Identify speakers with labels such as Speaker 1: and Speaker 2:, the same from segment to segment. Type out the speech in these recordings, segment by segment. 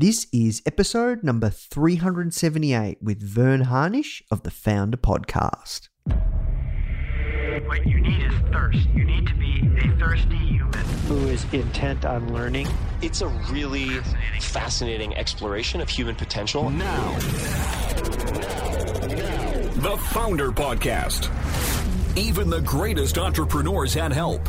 Speaker 1: This is episode number 378 with Verne Harnish of the Foundr Podcast.
Speaker 2: What you need is thirst. You need to be a thirsty human.
Speaker 3: who is intent on learning.
Speaker 4: It's a really fascinating exploration of human potential.
Speaker 5: Now. The Foundr Podcast. Even the greatest entrepreneurs had help.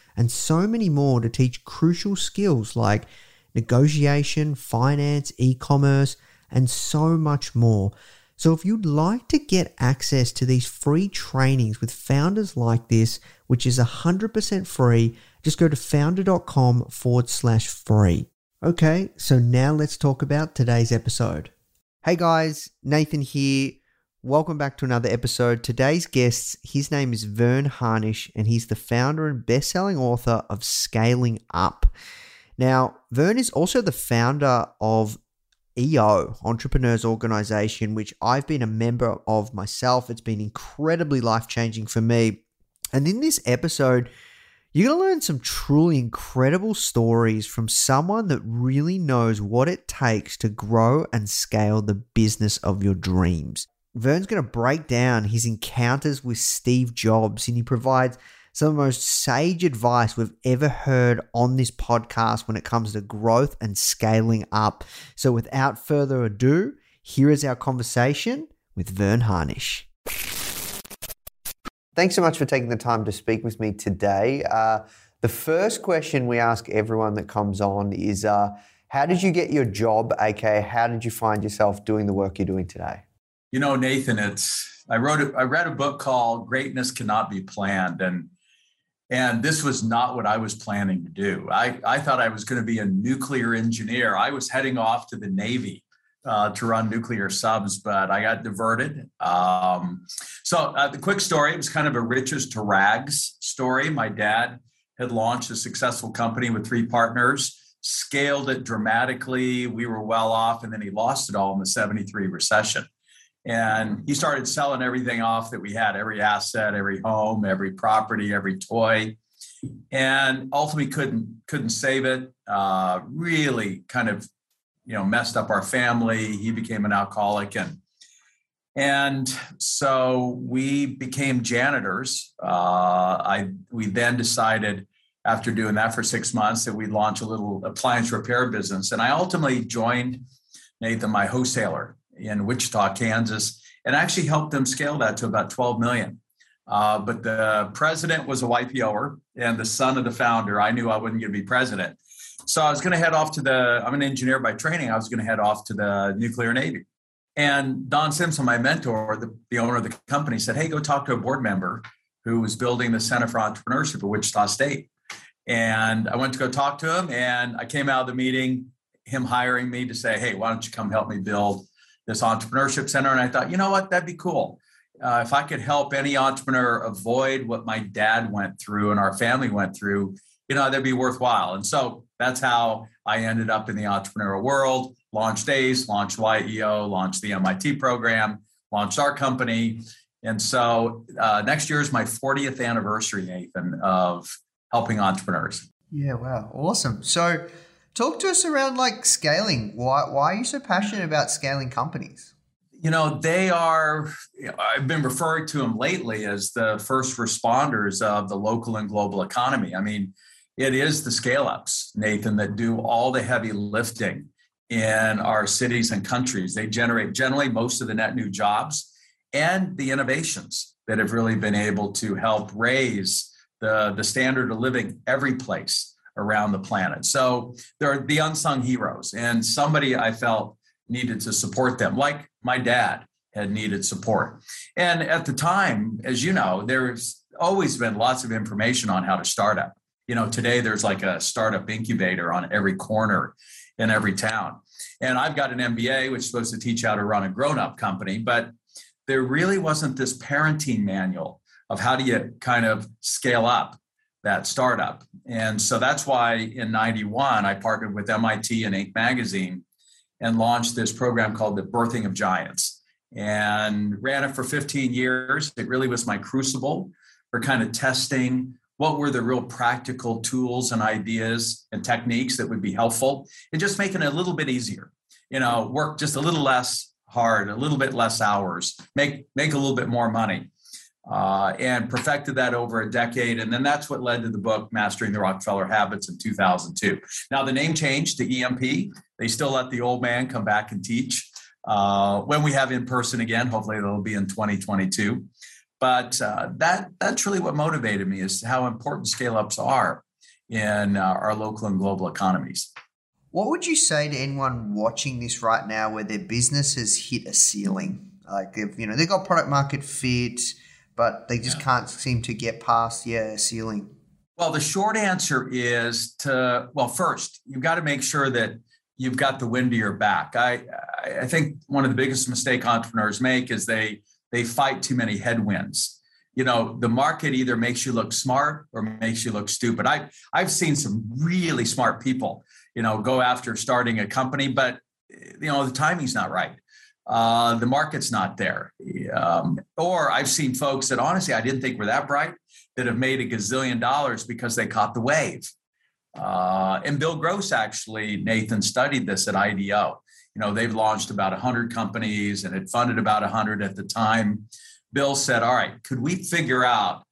Speaker 1: and so many more to teach crucial skills like negotiation, finance, e commerce, and so much more. So, if you'd like to get access to these free trainings with founders like this, which is 100% free, just go to foundr.com forward slash free. Okay, so now let's talk about today's episode. Hey guys, Nathan here. Welcome back to another episode. Today's guest, his name is Verne Harnish, and he's the founder and best-selling author of Scaling Up. Now, Verne is also the founder of EO, Entrepreneurs Organization, which I've been a member of myself. It's been incredibly life-changing for me. And in this episode, you're going to learn some truly incredible stories from someone that really knows what it takes to grow and scale the business of your dreams. Verne's going to break down his encounters with Steve Jobs and he provides some of the most sage advice we've ever heard on this podcast when it comes to growth and scaling up. So, without further ado, here is our conversation with Verne Harnish. Thanks so much for taking the time to speak with me today. Uh, the first question we ask everyone that comes on is uh, How did you get your job? aka, how did you find yourself doing the work you're doing today?
Speaker 6: You know, Nathan, it's I wrote I read a book called Greatness Cannot Be Planned and and this was not what I was planning to do. I, I thought I was going to be a nuclear engineer. I was heading off to the Navy uh, to run nuclear subs, but I got diverted. Um, so uh, the quick story, it was kind of a riches to rags story. My dad had launched a successful company with three partners, scaled it dramatically. We were well off, and then he lost it all in the 73 recession. And he started selling everything off that we had every asset, every home, every property, every toy. And ultimately couldn't couldn't save it. Uh, really kind of you know messed up our family. He became an alcoholic and and so we became janitors. Uh, I we then decided after doing that for six months that we'd launch a little appliance repair business. And I ultimately joined Nathan, my wholesaler in Wichita, Kansas, and actually helped them scale that to about 12 million. Uh, but the president was a YPOer and the son of the founder. I knew I wasn't going to be president. So I was going to head off to the, I'm an engineer by training. I was going to head off to the nuclear Navy. And Don Simpson, my mentor, the, the owner of the company, said, Hey, go talk to a board member who was building the Center for Entrepreneurship at Wichita State. And I went to go talk to him. And I came out of the meeting, him hiring me to say, Hey, why don't you come help me build this entrepreneurship center? And I thought, you know what? That'd be cool. Uh, if I could help any entrepreneur avoid what my dad went through and our family went through, you know, that'd be worthwhile. And so that's how I ended up in the entrepreneurial world, launched ACE, launched YEO, launched the MIT program, launched our company. And so uh, next year is my 40th anniversary, Nathan, of helping entrepreneurs.
Speaker 1: Yeah, wow. Awesome. So talk to us around like scaling. Why, why are you so passionate about scaling companies?
Speaker 6: You know, they are, I've been referring to them lately as the first responders of the local and global economy. I mean, it is the scale ups, Nathan, that do all the heavy lifting in our cities and countries. They generate generally most of the net new jobs and the innovations that have really been able to help raise the, the standard of living every place around the planet. So they're the unsung heroes, and somebody I felt needed to support them, like my dad had needed support. And at the time, as you know, there's always been lots of information on how to start up. You know, today there's like a startup incubator on every corner in every town. And I've got an MBA, which is supposed to teach how to run a grown up company, but there really wasn't this parenting manual of how do you kind of scale up that startup. And so that's why in 91, I partnered with MIT and Inc. magazine and launched this program called the Birthing of Giants and ran it for 15 years. It really was my crucible for kind of testing what were the real practical tools and ideas and techniques that would be helpful and just making it a little bit easier you know work just a little less hard a little bit less hours make make a little bit more money uh, and perfected that over a decade. And then that's what led to the book mastering the rockefeller habits in 2002 now the name changed to emp they still let the old man come back and teach uh, when we have in person again. Hopefully it'll be in 2022 but uh, that that's really what motivated me is how important scale ups are in uh, our local and global economies.
Speaker 1: What would you say to anyone watching this right now, where their business has hit a ceiling? Like if you know they've got product market fit, but they just yeah. can't seem to get past yeah ceiling.
Speaker 6: Well, the short answer is to well, first you've got to make sure that you've got the wind to your back. I I think one of the biggest mistake entrepreneurs make is they they fight too many headwinds you know the market either makes you look smart or makes you look stupid i i've seen some really smart people you know go after starting a company but you know the timing's not right uh, the market's not there. Um, or i've seen folks that honestly i didn't think were that bright that have made a gazillion dollars because they caught the wave. Uh, and bill gross actually nathan studied this at ido you know they've launched about 100 companies and had funded about 100 at the time. Bill said all right could we figure out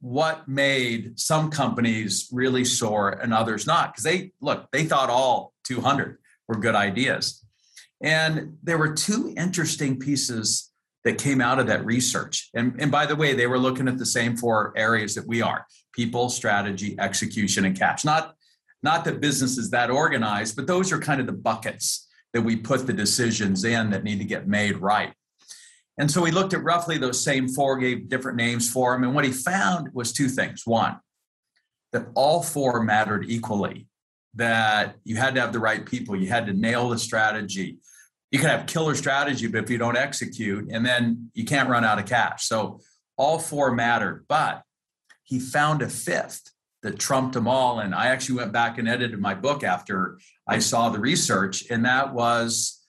Speaker 6: what made some companies really soar and others not? Because they look they thought all 200 were good ideas and there were two interesting pieces that came out of that research and, and by the way they were looking at the same four areas that we are people strategy execution and cash not not that business is that organized but those are kind of the buckets that we put the decisions in that need to get made right. And so we looked at roughly those same four, gave different names for them. And what he found was two things. One, that all four mattered equally, that you had to have the right people, you had to nail the strategy. You can have killer strategy, but if you don't execute, and then you can't run out of cash. So all four mattered. But he found a fifth that trumped them all. And I actually went back and edited my book after I saw the research, and that was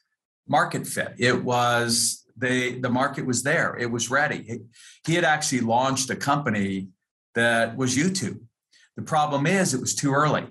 Speaker 6: market fit. It was they the market was there. It was ready. He had actually launched a company that was YouTube. The problem is it was too early.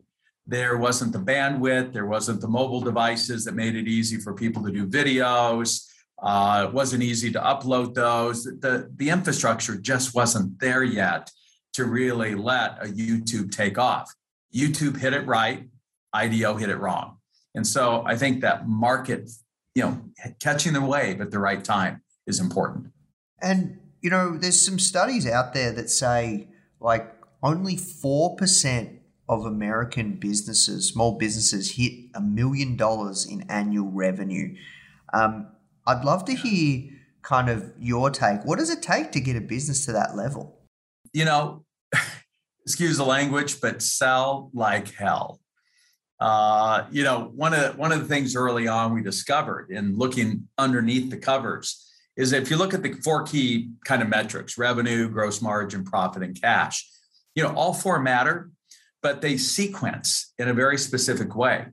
Speaker 6: There wasn't the bandwidth, there wasn't the mobile devices that made it easy for people to do videos. Uh, it wasn't easy to upload those. The, the infrastructure just wasn't there yet to really let a YouTube take off. YouTube hit it right, IDEO hit it wrong. And so I think that market, you know, catching the wave at the right time is important.
Speaker 1: And, you know, there's some studies out there that say like only 4% of American businesses, small businesses, hit a million dollars in annual revenue. Um, I'd love to hear kind of your take. What does it take to get a business to that level?
Speaker 6: You know, excuse the language, but sell like hell. Uh, you know, one of the, one of the things early on we discovered in looking underneath the covers is if you look at the four key kind of metrics: revenue, gross margin, profit, and cash. You know, all four matter, but they sequence in a very specific way.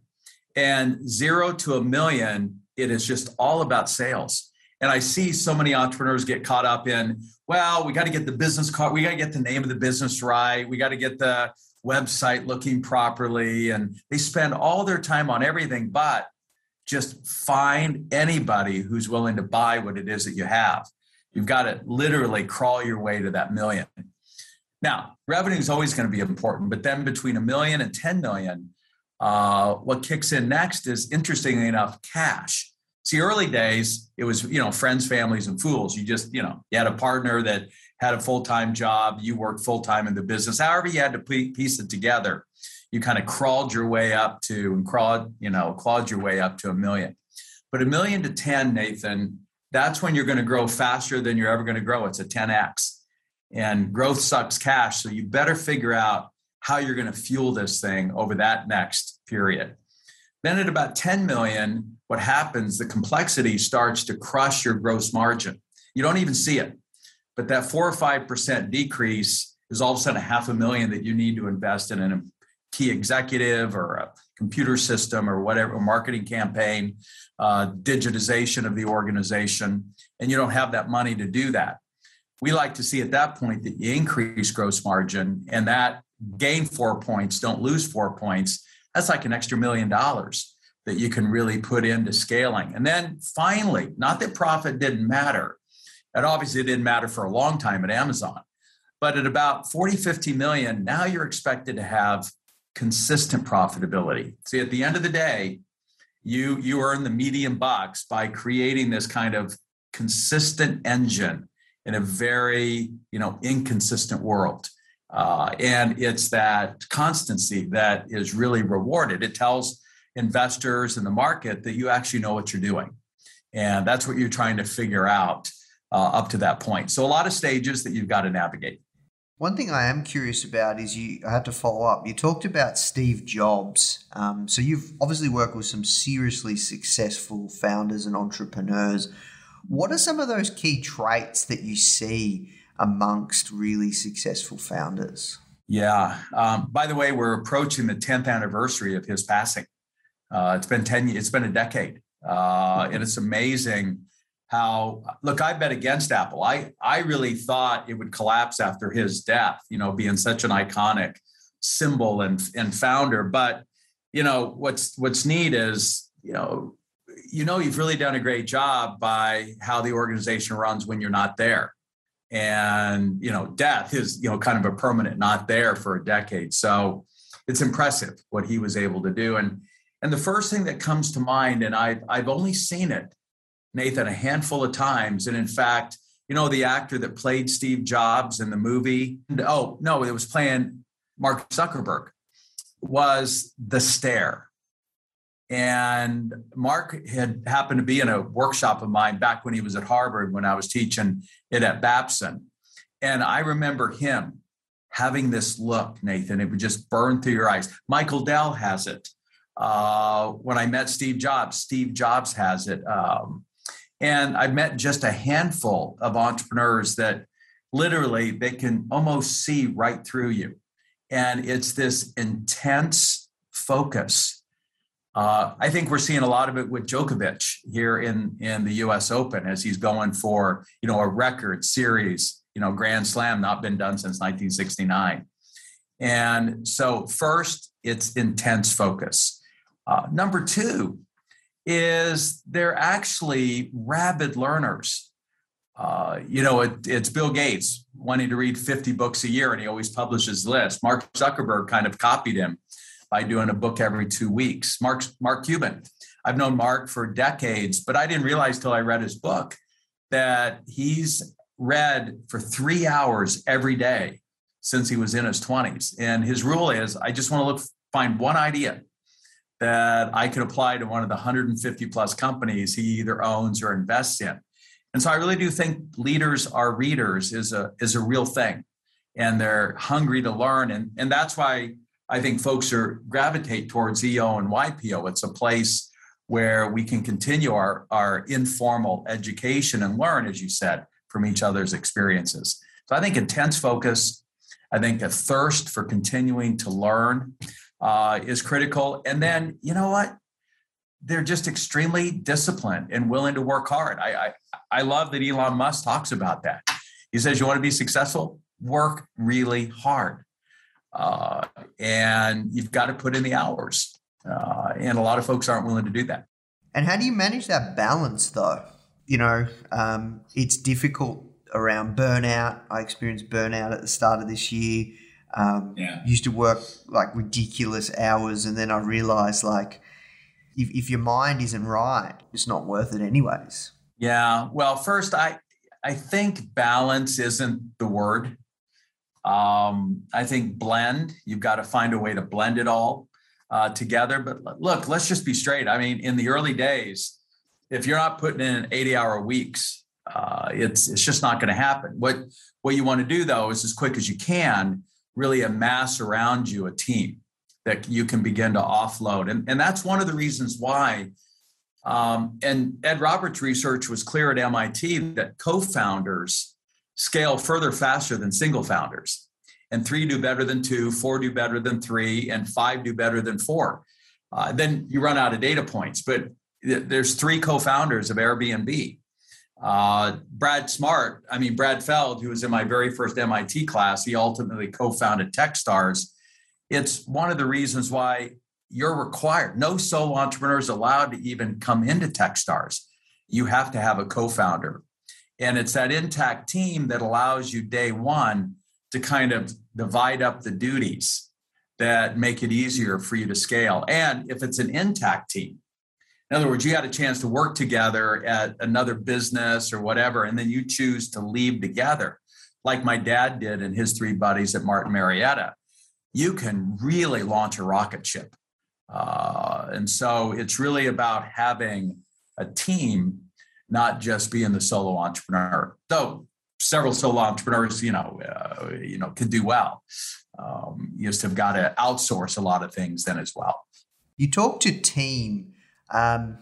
Speaker 6: And zero to a million, it is just all about sales. And I see so many entrepreneurs get caught up in, well, we got to get the business card, we got to get the name of the business right, we got to get the website looking properly. And they spend all their time on everything but just find anybody who's willing to buy what it is that you have. You've got to literally crawl your way to that million. Now, revenue is always going to be important, but then between a million and 10 million, uh, what kicks in next is interestingly enough, cash. See, early days, it was, you know, friends, families, and fools. You just, you know, you had a partner that had a full time job, you worked full time in the business. However, you had to piece it together. You kind of crawled your way up to and crawled, you know, clawed your way up to a million. But a million to 10, Nathan, that's when you're going to grow faster than you're ever going to grow. It's a 10x. And growth sucks cash. So you better figure out how you're going to fuel this thing over that next period. Then at about 10 million, what happens, the complexity starts to crush your gross margin. You don't even see it. But that four or 5% decrease is all of a sudden a half a million that you need to invest in a key executive or a computer system or whatever, a marketing campaign, uh, digitization of the organization. And you don't have that money to do that. We like to see at that point that you increase gross margin and that gain four points, don't lose four points. That's like an extra million dollars that you can really put into scaling. And then finally, not that profit didn't matter, and obviously it didn't matter for a long time at Amazon, but at about 40, 50 million, now you're expected to have consistent profitability. See, at the end of the day, you you earn the medium bucks by creating this kind of consistent engine in a very you know inconsistent world uh, and it's that constancy that is really rewarded it tells investors in the market that you actually know what you're doing and that's what you're trying to figure out uh, up to that point so a lot of stages that you've got to navigate
Speaker 1: one thing I am curious about is you. I had to follow up. You talked about Steve Jobs. Um, so you've obviously worked with some seriously successful founders and entrepreneurs. What are some of those key traits that you see amongst really successful founders?
Speaker 6: Yeah. Um, by the way, we're approaching the 10th anniversary of his passing. Uh, it's been 10. It's been a decade, uh, and it's amazing how look i bet against apple i i really thought it would collapse after his death you know being such an iconic symbol and and founder but you know what's what's neat is you know you know you've really done a great job by how the organization runs when you're not there and you know death is you know kind of a permanent not there for a decade so it's impressive what he was able to do and and the first thing that comes to mind and i've i've only seen it Nathan a handful of times. And in fact, you know, the actor that played Steve Jobs in the movie, oh, no, it was playing Mark Zuckerberg, was the stare. And Mark had happened to be in a workshop of mine back when he was at Harvard when I was teaching it at Babson. And I remember him having this look, Nathan. It would just burn through your eyes. Michael Dell has it. Uh, when I met Steve Jobs, Steve Jobs has it. Um, and I've met just a handful of entrepreneurs that literally they can almost see right through you. And it's this intense focus. Uh, I think we're seeing a lot of it with Djokovic here in, in the US Open as he's going for, you know, a record series, you know, Grand Slam, not been done since 1969. And so first, it's intense focus. Uh, number two, is they're actually rabid learners. Uh, you know, it, it's Bill Gates wanting to read 50 books a year, and he always publishes lists. Mark Zuckerberg kind of copied him by doing a book every two weeks. Mark Mark Cuban. I've known Mark for decades, but I didn't realize till I read his book that he's read for three hours every day since he was in his 20s. And his rule is I just want to look find one idea that I could apply to one of the 150 plus companies he either owns or invests in. And so I really do think leaders are readers is a is a real thing. And they're hungry to learn. And, and that's why I think folks are gravitate towards EO and YPO. It's a place where we can continue our, our informal education and learn, as you said, from each other's experiences. So I think intense focus, I think a thirst for continuing to learn, uh, is critical. And then, you know what? they're just extremely disciplined and willing to work hard. I, I I love that Elon Musk talks about that. He says you want to be successful, work really hard, uh, and you've got to put in the hours. Uh, and a lot of folks aren't willing to do that.
Speaker 1: And how do you manage that balance, though? You know, um, it's difficult around burnout. I experienced burnout at the start of this year. Um, yeah. Used to work like ridiculous hours, and then I realized like if, if your mind isn't right, it's not worth it anyways.
Speaker 6: Yeah. Well, first, I I think balance isn't the word. Um, I think blend. You've got to find a way to blend it all uh, together. But look, let's just be straight. I mean, in the early days, if you're not putting in 80 hour weeks, uh, it's it's just not going to happen. What what you want to do though is as quick as you can really amass around you a team that you can begin to offload. And, and that's one of the reasons why. Um, and Ed Roberts' research was clear at MIT that co founders scale further faster than single founders. And three do better than two, four do better than three, and five do better than four. Uh, then you run out of data points. But there's three co founders of Airbnb. Uh, Brad Smart, I mean, Brad Feld, who was in my very first MIT class, he ultimately co founded Techstars it's one of the reasons why you're required. No solo entrepreneur is allowed to even come into Techstars. You have to have a co-founder. And it's that intact team that allows you day one to kind of divide up the duties that make it easier for you to scale. And if it's an intact team, in other words, you had a chance to work together at another business or whatever, and then you choose to leave together, like my dad did and his three buddies at Martin Marietta you can really launch a rocket ship. Uh, and so it's really about having a team, not just being the solo entrepreneur. Though several solo entrepreneurs, you know, uh, you know, can do well. Um, you just have got to outsource a lot of things then as well.
Speaker 1: You talk to team. Um,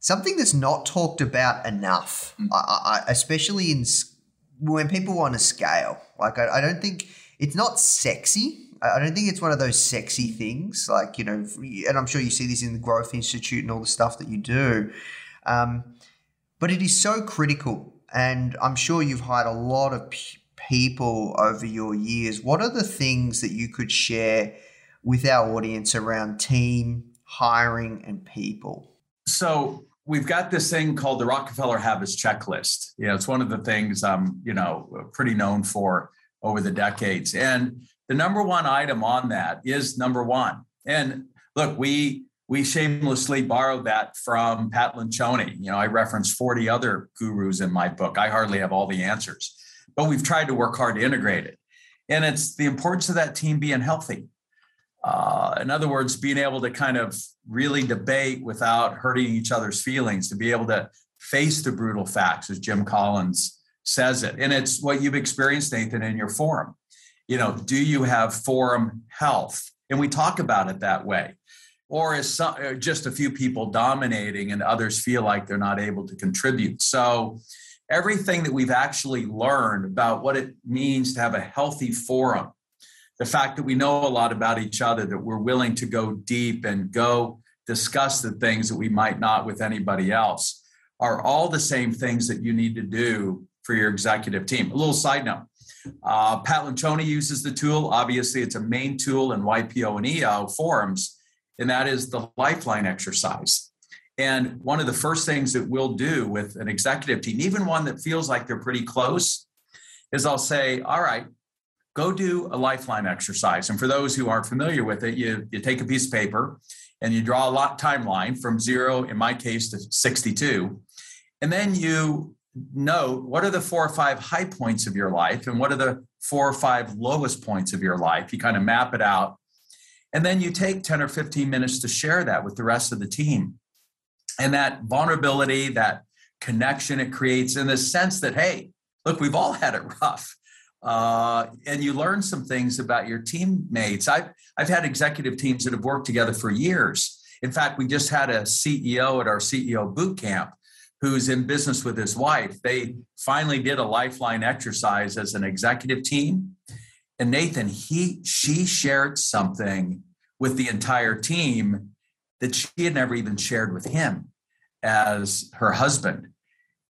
Speaker 1: something that's not talked about enough, mm-hmm. I, I, especially in when people want to scale. Like I, I don't think it's not sexy I don't think it's one of those sexy things, like you know, and I'm sure you see this in the Growth Institute and all the stuff that you do. Um, but it is so critical, and I'm sure you've hired a lot of p- people over your years. What are the things that you could share with our audience around team hiring and people?
Speaker 6: So we've got this thing called the Rockefeller Habits Checklist. You know, it's one of the things I'm, you know, pretty known for over the decades. And the number one item on that is number one. And look, we we shamelessly borrowed that from Pat Lencioni. You know, I reference 40 other gurus in my book. I hardly have all the answers, but we've tried to work hard to integrate it. And it's the importance of that team being healthy. Uh, in other words, being able to kind of really debate without hurting each other's feelings, to be able to face the brutal facts, as Jim Collins says it. And it's what you've experienced, Nathan, in your forum you know do you have forum health and we talk about it that way or is some, uh, just a few people dominating and others feel like they're not able to contribute so everything that we've actually learned about what it means to have a healthy forum the fact that we know a lot about each other that we're willing to go deep and go discuss the things that we might not with anybody else are all the same things that you need to do for your executive team a little side note uh, Pat Lencioni uses the tool. Obviously, it's a main tool in YPO and EO forums, and that is the lifeline exercise. And one of the first things that we'll do with an executive team, even one that feels like they're pretty close, is I'll say, all right, go do a lifeline exercise. And for those who aren't familiar with it, you, you take a piece of paper and you draw a lot timeline from zero, in my case, to 62. And then you note what are the four or five high points of your life and what are the four or five lowest points of your life. You kind of map it out. And then you take 10 or 15 minutes to share that with the rest of the team. And that vulnerability, that connection it creates in the sense that, hey, look, we've all had it rough. Uh, and you learn some things about your teammates. I've, I've had executive teams that have worked together for years. In fact, we just had a CEO at our CEO boot camp who's in business with his wife, they finally did a lifeline exercise as an executive team. And Nathan, he she shared something with the entire team that she had never even shared with him as her husband.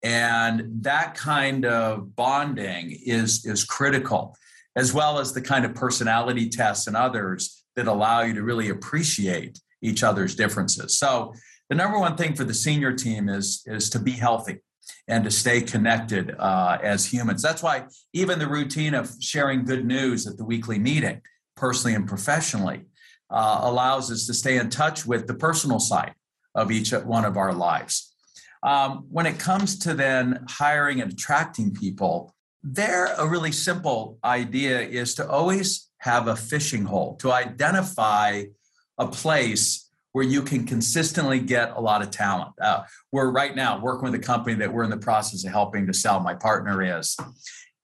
Speaker 6: And that kind of bonding is, is critical, as well as the kind of personality tests and others that allow you to really appreciate each other's differences. So the number one thing for the senior team is, is to be healthy and to stay connected uh, as humans. That's why even the routine of sharing good news at the weekly meeting, personally and professionally, uh, allows us to stay in touch with the personal side of each one of our lives. Um, when it comes to then hiring and attracting people, there a really simple idea is to always have a fishing hole, to identify a place where you can consistently get a lot of talent. Uh, we're right now working with a company that we're in the process of helping to sell. My partner is,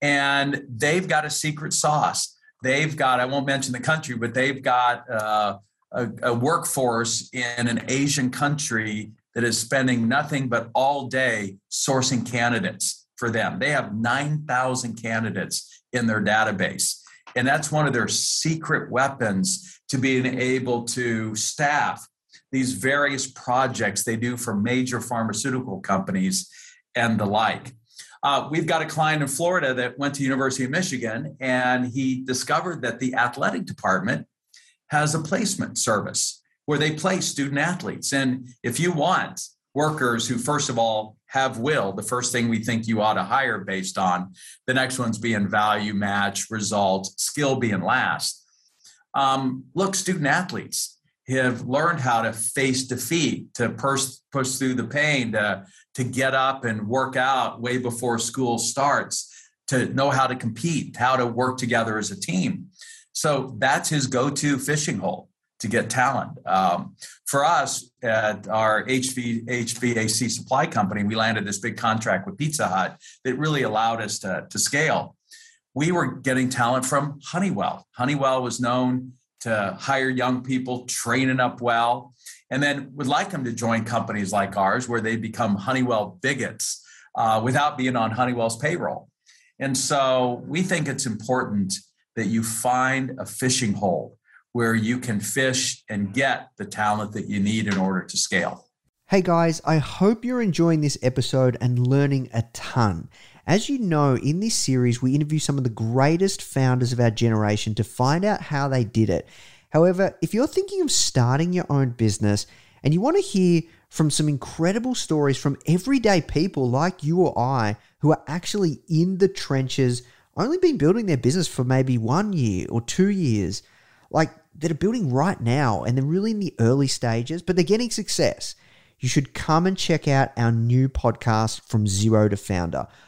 Speaker 6: and they've got a secret sauce. They've got, I won't mention the country, but they've got uh, a, a workforce in an Asian country that is spending nothing but all day sourcing candidates for them. They have 9,000 candidates in their database. And that's one of their secret weapons to being able to staff these various projects they do for major pharmaceutical companies and the like. Uh, we've got a client in Florida that went to University of Michigan, and he discovered that the athletic department has a placement service where they place student athletes. And if you want workers who, first of all, have will, the first thing we think you ought to hire based on, the next one's being value match, result, skill being last. Um, look, student athletes have learned how to face defeat, to push, push through the pain, to, to get up and work out way before school starts, to know how to compete, how to work together as a team. So that's his go to fishing hole to get talent. Um, for us at our HV, HVAC supply company, we landed this big contract with Pizza Hut that really allowed us to, to scale. We were getting talent from Honeywell. Honeywell was known to hire young people, training up well, and then would like them to join companies like ours where they become Honeywell bigots uh, without being on Honeywell's payroll. And so we think it's important that you find a fishing hole where you can fish and get the talent that you need in order to scale.
Speaker 1: Hey guys, I hope you're enjoying this episode and learning a ton. As you know, in this series, we interview some of the greatest founders of our generation to find out how they did it. However, if you're thinking of starting your own business and you want to hear from some incredible stories from everyday people like you or I who are actually in the trenches, only been building their business for maybe one year or two years, like that are building right now and they're really in the early stages, but they're getting success, you should come and check out our new podcast, From Zero to Founder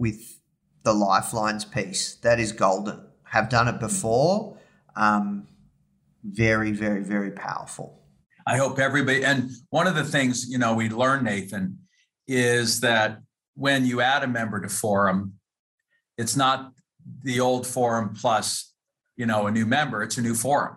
Speaker 1: with the lifelines piece. That is golden. Have done it before. Um, very, very, very powerful.
Speaker 6: I hope everybody, and one of the things, you know, we learned, Nathan, is that when you add a member to forum, it's not the old forum plus, you know, a new member, it's a new forum.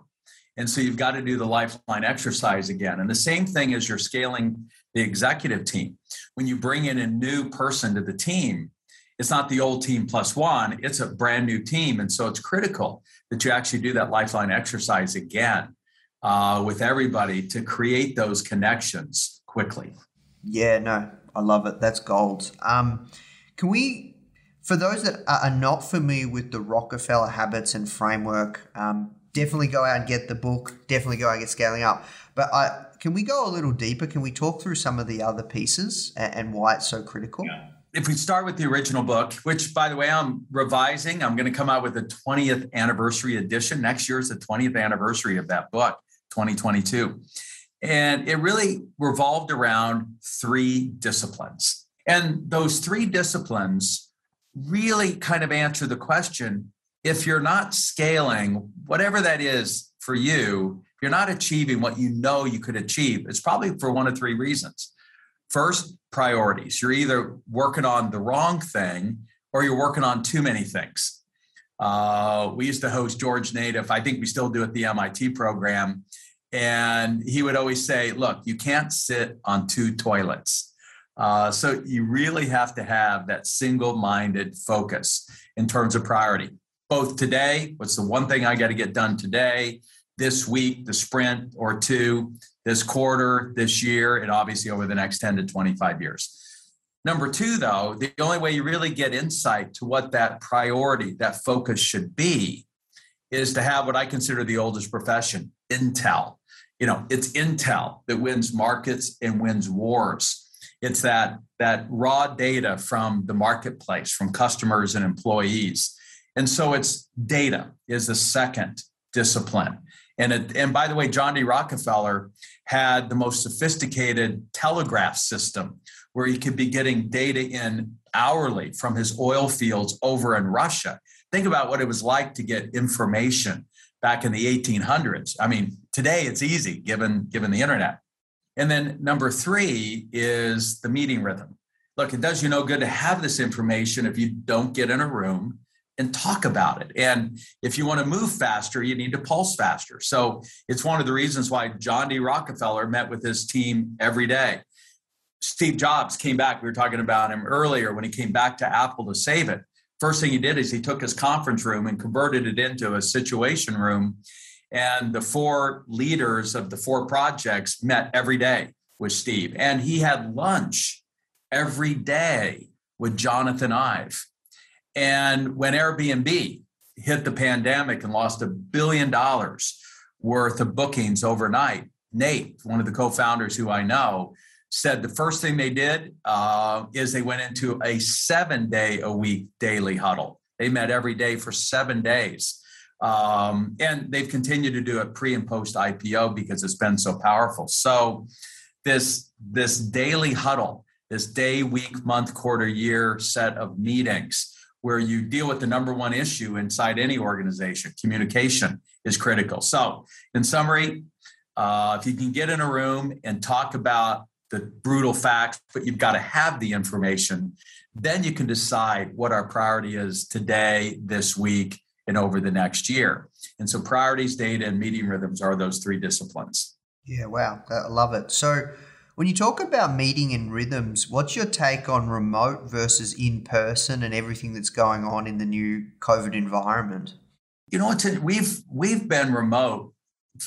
Speaker 6: And so you've got to do the lifeline exercise again. And the same thing as you're scaling the executive team. When you bring in a new person to the team, it's not the old team plus one, it's a brand new team. And so it's critical that you actually do that lifeline exercise again uh, with everybody to create those connections quickly.
Speaker 1: Yeah, no, I love it. That's gold. Um, can we, for those that are not familiar with the Rockefeller habits and framework, um, definitely go out and get the book. Definitely go out and get scaling up. But I, can we go a little deeper? Can we talk through some of the other pieces and, and why it's so critical?
Speaker 6: Yeah if we start with the original book, which by the way, I'm revising, I'm going to come out with a 20th anniversary edition. Next year is the 20th anniversary of that book, 2022. And it really revolved around three disciplines. And those three disciplines really kind of answer the question if you're not scaling, whatever that is for you, you're not achieving what you know you could achieve, it's probably for one of three reasons. First, priorities. You're either working on the wrong thing or you're working on too many things. Uh, we used to host George Naddaff. I think we still do at the MIT program. And he would always say, look, you can't sit on two toilets. Uh, so you really have to have that single minded focus in terms of priority. Both today, what's the one thing I got to get done today, this week, the sprint or two, this quarter, this year, and obviously over the next 10 to 25 years. Number two, though, the only way you really get insight to what that priority, that focus should be, is to have what I consider the oldest profession, intel. You know, it's intel that wins markets and wins wars. It's that that raw data from the marketplace, from customers and employees. And so it's data is the second discipline. And it, and by the way, John D. Rockefeller had the most sophisticated telegraph system where he could be getting data in hourly from his oil fields over in Russia. Think about what it was like to get information back in the 1800s. I mean, today it's easy given given the internet. And then number 3 is the meeting rhythm. Look, it does you no good to have this information if you don't get in a room and talk about it. And if you want to move faster, you need to pulse faster. So it's one of the reasons why John D. Rockefeller met with his team every day. Steve Jobs came back. We were talking about him earlier when he came back to Apple to save it. First thing he did is he took his conference room and converted it into a situation room. And the four leaders of the four projects met every day with Steve. And he had lunch every day with Jonathan Ive. And when Airbnb hit the pandemic and lost a billion dollars worth of bookings overnight, Nate, one of the co founders who I know, said the first thing they did uh, is they went into a seven day a week daily huddle. They met every day for seven days. Um, and they've continued to do it pre and post IPO because it's been so powerful. So this this daily huddle, this day, week, month, quarter, year set of meetings where you deal with the number one issue inside any organization, communication is critical. So, in summary, uh, if you can get in a room and talk about the brutal facts, but you've got to have the information. Then you can decide what our priority is today, this week, and over the next year. And so, priorities, data, and meeting rhythms are those three disciplines.
Speaker 1: Yeah, wow. I love it. So, when you talk about meeting and rhythms, what's your take on remote versus in person and everything that's going on in the new COVID environment?
Speaker 6: You know, we've we've been remote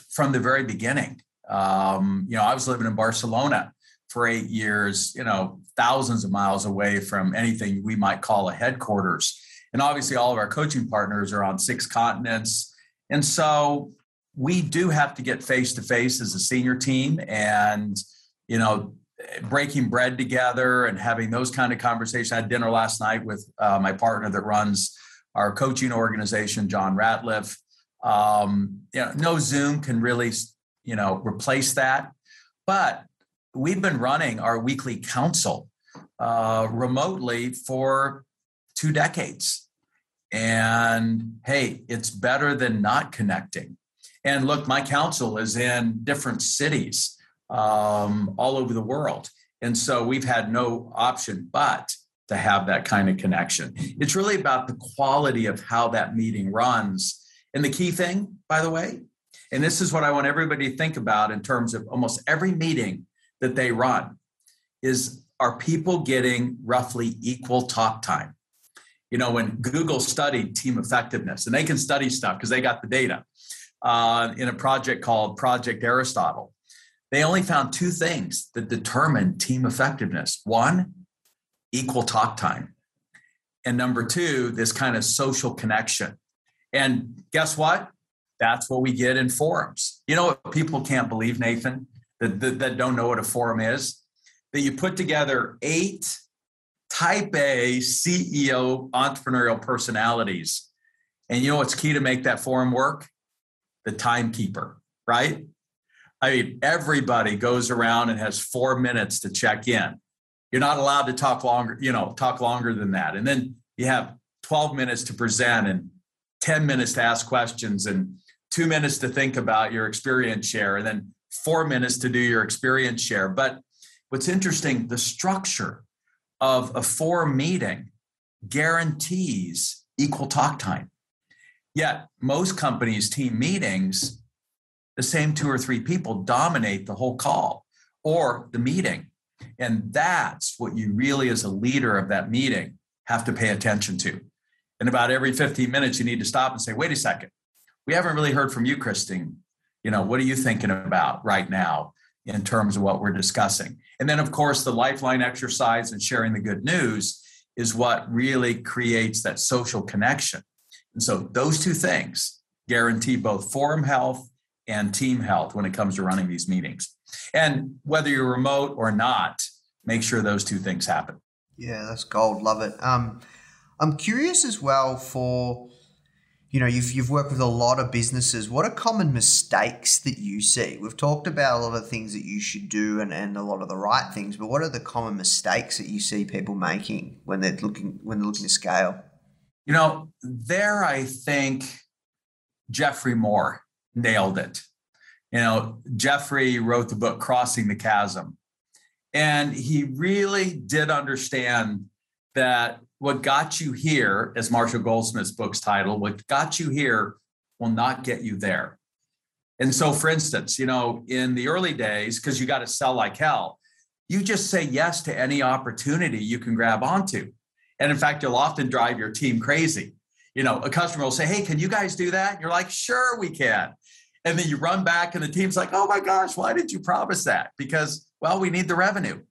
Speaker 6: from the very beginning. Um, you know, I was living in Barcelona for eight years, you know, thousands of miles away from anything we might call a headquarters. And obviously, all of our coaching partners are on six continents. And so we do have to get face to face as a senior team and, you know, breaking bread together and having those kind of conversations. I had dinner last night with uh, my partner that runs our coaching organization, John Ratliff. Um, you know, no Zoom can really, you know, replace that. But we've been running our weekly council uh, remotely for two decades. And hey, it's better than not connecting. And look, my council is in different cities um, all over the world. And so we've had no option but to have that kind of connection. It's really about the quality of how that meeting runs. And the key thing, by the way, and this is what I want everybody to think about in terms of almost every meeting that they run is are people getting roughly equal talk time? You know, when Google studied team effectiveness, and they can study stuff because they got the data uh, in a project called Project Aristotle, they only found two things that determine team effectiveness one, equal talk time. And number two, this kind of social connection. And guess what? That's what we get in forums. You know what people can't believe, Nathan? that, that, that don't know what a forum is, that you put together eight type A CEO entrepreneurial personalities. And you know what's key to make that forum work? The timekeeper, right? I mean, everybody goes around and has four minutes to check in. You're not allowed to talk longer, you know, talk longer than that. And then you have 12 minutes to present and 10 minutes to ask questions and two minutes to think about your experience share, and then four minutes to do your experience share. But what's interesting, the structure of a four meeting guarantees equal talk time. Yet, most companies' team meetings, the same two or three people dominate the whole call or the meeting. And that's what you really, as a leader of that meeting, have to pay attention to. And about every 15 minutes, you need to stop and say, wait a second, we haven't really heard from you, Christine. You know, what are you thinking about right now in terms of what we're discussing? And then, of course, the lifeline exercise and sharing the good news is what really creates that social connection. And so, those two things guarantee both forum health and team health when it comes to running these meetings. And whether you're remote or not, make sure those two things happen.
Speaker 1: Yeah, that's gold. Love it. Um, I'm curious as well for you know, you've, you've worked with a lot of businesses. What are common mistakes that you see? We've talked about a lot of things that you should do and, and a lot of the right things, but what are the common mistakes that you see people making when they're looking when they're looking to scale?
Speaker 6: You know, there I think Geoffrey Moore nailed it. You know, Geoffrey wrote the book Crossing the Chasm. And he really did understand that what got you here, as Marshall Goldsmith's book's title, what got you here will not get you there. And so, for instance, you know, in the early days, because you got to sell like hell, you just say yes to any opportunity you can grab onto. And in fact, you'll often drive your team crazy. You know, a customer will say, Hey, can you guys do that? And you're like, Sure, we can. And then you run back, and the team's like, Oh my gosh, why did you promise that? Because, well, we need the revenue.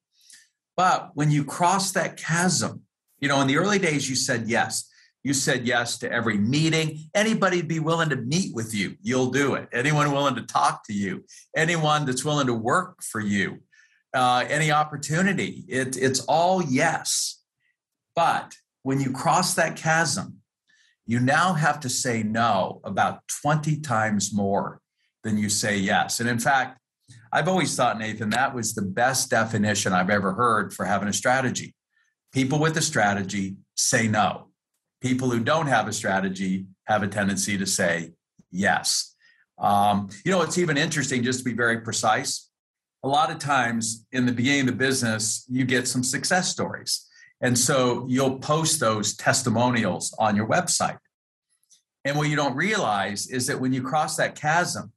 Speaker 6: But when you cross that chasm, you know, in the early days, you said yes. You said yes to every meeting. Anybody be willing to meet with you, you'll do it. Anyone willing to talk to you, anyone that's willing to work for you, uh, any opportunity, it, it's all yes. But when you cross that chasm, you now have to say no about 20 times more than you say yes. And in fact, I've always thought, Nathan, that was the best definition I've ever heard for having a strategy. People with a strategy say no. People who don't have a strategy have a tendency to say yes. Um, you know, it's even interesting, just to be very precise. A lot of times in the beginning of the business, you get some success stories. And so you'll post those testimonials on your website. And what you don't realize is that when you cross that chasm,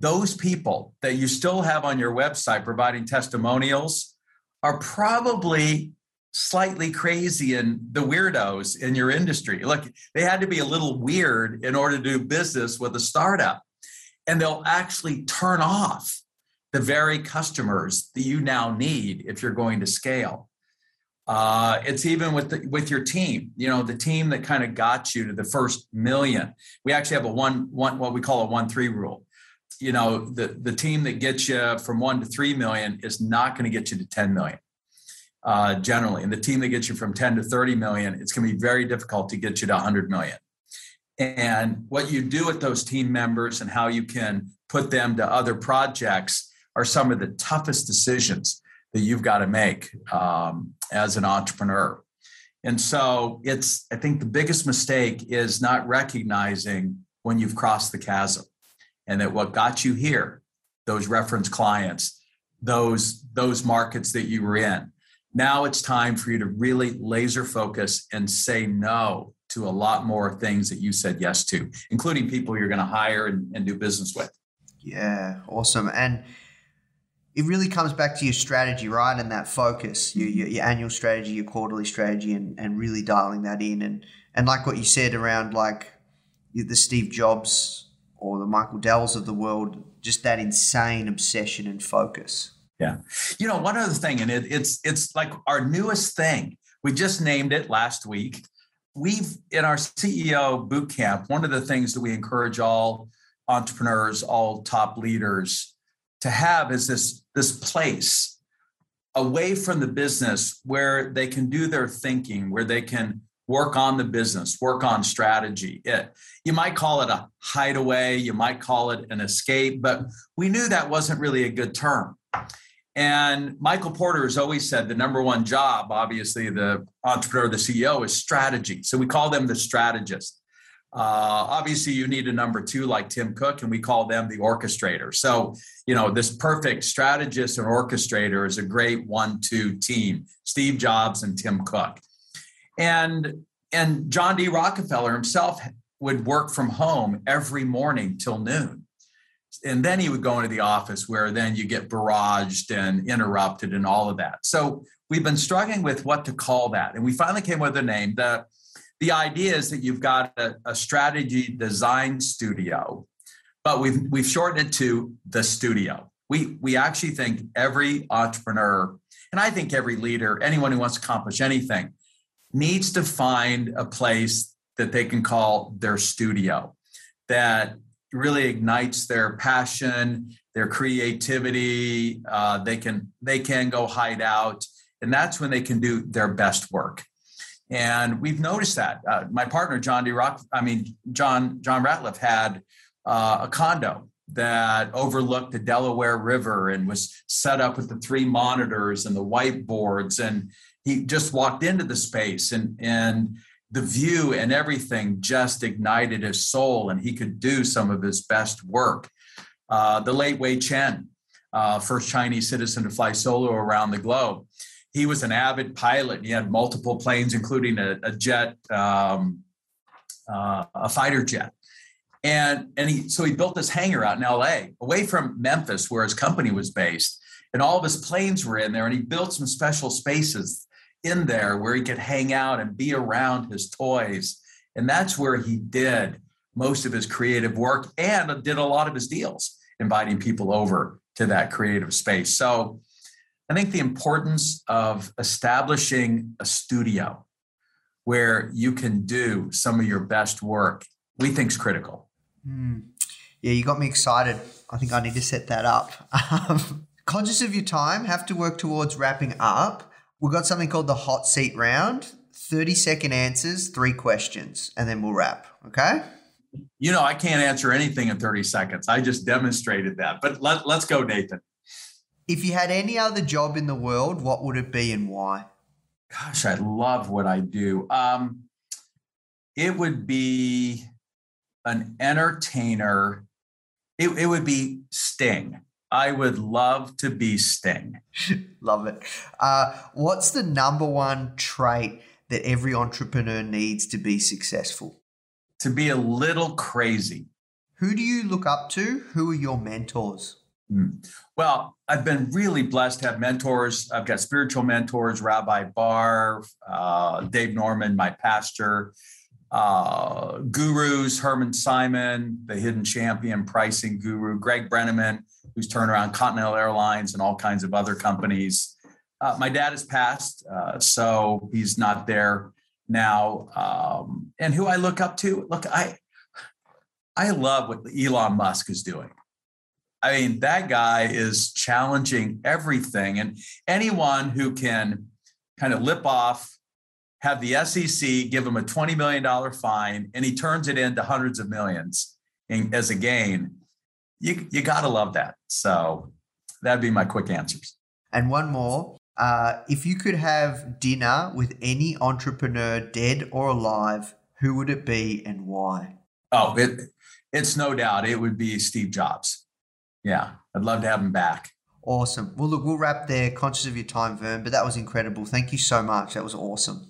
Speaker 6: those people that you still have on your website providing testimonials are probably slightly crazy and the weirdos in your industry. Look, they had to be a little weird in order to do business with a startup. And they'll actually turn off the very customers that you now need if you're going to scale. Uh, it's even with the, with your team. You know, the team that kind of got you to the first million. We actually have a one one what we call a one three rule. You know, the the team that gets you from one to three million is not going to get you to ten million uh, generally. And the team that gets you from 10 to 30 million, it's going to be very difficult to get you to 100 million. And what you do with those team members and how you can put them to other projects are some of the toughest decisions that you've got to make um, as an entrepreneur. And so it's, I think the biggest mistake is not recognizing when you've crossed the chasm and that what got you here, those reference clients, those, those markets that you were in, now it's time for you to really laser focus and say no to a lot more things that you said yes to, including people you're going to hire and, and do business with.
Speaker 1: Yeah, awesome. And it really comes back to your strategy, right? And that focus, your, your, your, annual strategy, your quarterly strategy, and, and really dialing that in. And, and like what you said around like the Steve Jobs or the Michael Dells of the world, just that insane obsession and focus.
Speaker 6: Yeah. You know, one other thing, and it, it's it's like our newest thing. We just named it last week. We've in our CEO boot camp, one of the things that we encourage all entrepreneurs, all top leaders to have is this this place away from the business where they can do their thinking, where they can work on the business, work on strategy. It, you might call it a hideaway, you might call it an escape, but we knew that wasn't really a good term. And Michael Porter has always said the number one job, obviously, the entrepreneur, the CEO, is strategy. So we call them the strategist. Uh, obviously, you need a number two like Tim Cook, and we call them the orchestrator. So, you know, this perfect strategist and orchestrator is a great one-two team: Steve Jobs and Tim Cook. And and John D. Rockefeller himself would work from home every morning till noon. And then he would go into the office where then you get barraged and interrupted and all of that. So we've been struggling with what to call that. And we finally came with a name. The, the idea is that you've got a, a strategy design studio, but we've, we've shortened it to the studio. We, we actually think every entrepreneur, and I think every leader, anyone who wants to accomplish anything, needs to find a place that they can call their studio that really ignites their passion their creativity. Uh, they can they can go hide out and that's when they can do their best work. And we've noticed that. Uh, my partner john d. Rock i mean john john ratliff had uh, a condo that overlooked the delaware river and was set up with the three monitors and the whiteboards and he just walked into the space and and the view and everything just ignited his soul and he could do some of his best work. Uh, the late Wei Chen, uh, first Chinese citizen to fly solo around the globe. He was an avid pilot. And he had multiple planes, including a, a jet, um, uh, a fighter jet. And, and he, so he built this hangar out in LA, away from Memphis, where his company was based. And all of his planes were in there. And he built some special spaces in there where he could hang out and be around his toys. And that's where he did most of his creative work and did a lot of his deals, inviting people over to that creative space. So I think the importance of establishing a studio where you can do some of your best work, we think is critical.
Speaker 1: Mm. Yeah, you got me excited. I think I need to set that up. Um, conscious of your time, have to work towards wrapping up. We've got something called the hot seat round 30 second answers, three questions, and then we'll wrap. Okay.
Speaker 6: You know, I can't answer anything in 30 seconds. I just demonstrated that. But let, let's go, Nathan.
Speaker 1: If you had any other job in the world, what would it be and why?
Speaker 6: Gosh, I love what I do. Um, it would be an entertainer. It, it would be Sting. I would love to be Sting.
Speaker 1: love it. Uh, what's the number one trait that every entrepreneur needs to be successful?
Speaker 6: To be a little crazy.
Speaker 1: Who do you look up to? Who are your mentors?
Speaker 6: Hmm. Well, I've been really blessed to have mentors. I've got spiritual mentors, Rabbi Barr, uh, Dave Norman, my pastor, uh, gurus, Hermann Simon, the hidden champion pricing guru, Greg Brenneman, who's turned around Continental Airlines and all kinds of other companies. Uh, my dad has passed, uh, so he's not there now. Um, and who I look up to, look, I I love what Elon Musk is doing. I mean, that guy is challenging everything, and anyone who can kind of lip off, have the SEC give him a twenty million dollar fine, and he turns it into hundreds of millions in, as a gain you you gotta love that. So that'd be my quick answers.
Speaker 1: And one more. Uh, if you could have dinner with any entrepreneur, dead or alive, who would it be and why?
Speaker 6: Oh, it, it's no doubt it would be Steve Jobs. Yeah, I'd love to have him back.
Speaker 1: Awesome. Well, look, we'll wrap there. Conscious of your time, Verne, but that was incredible. Thank you so much. That was awesome.